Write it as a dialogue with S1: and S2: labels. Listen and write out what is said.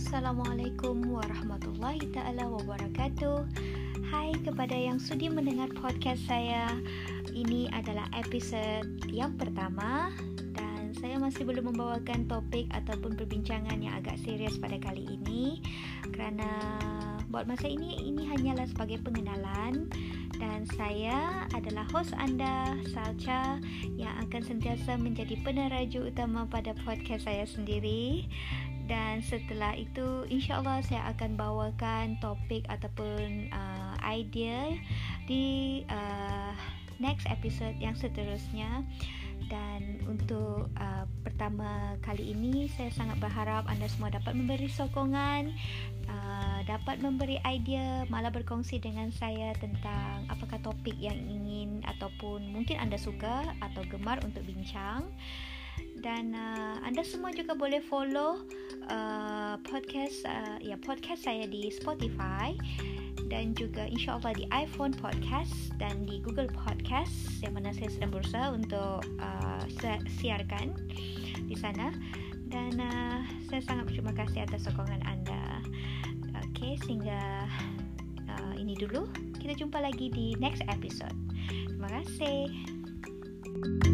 S1: Assalamualaikum warahmatullahi taala wabarakatuh. Hai kepada yang sudi mendengar podcast saya. Ini adalah episod yang pertama dan saya masih belum membawakan topik ataupun perbincangan yang agak serius pada kali ini kerana buat masa ini ini hanyalah sebagai pengenalan dan saya adalah host anda Salcha yang akan sentiasa menjadi peneraju utama pada podcast saya sendiri setelah itu insyaallah saya akan bawakan topik ataupun uh, idea di uh, next episode yang seterusnya. Dan untuk uh, pertama kali ini saya sangat berharap anda semua dapat memberi sokongan uh, dapat memberi idea malah berkongsi dengan saya tentang apakah topik yang ingin ataupun mungkin anda suka atau gemar untuk bincang. Dan uh, anda semua juga boleh follow uh, podcast uh, ya podcast saya di Spotify dan juga insyaallah di iPhone podcast dan di Google podcast yang mana saya sedang berusaha untuk uh, siarkan di sana dan uh, saya sangat berterima kasih atas sokongan anda. Okey, sehingga uh, ini dulu. Kita jumpa lagi di next episode. Terima kasih. thank you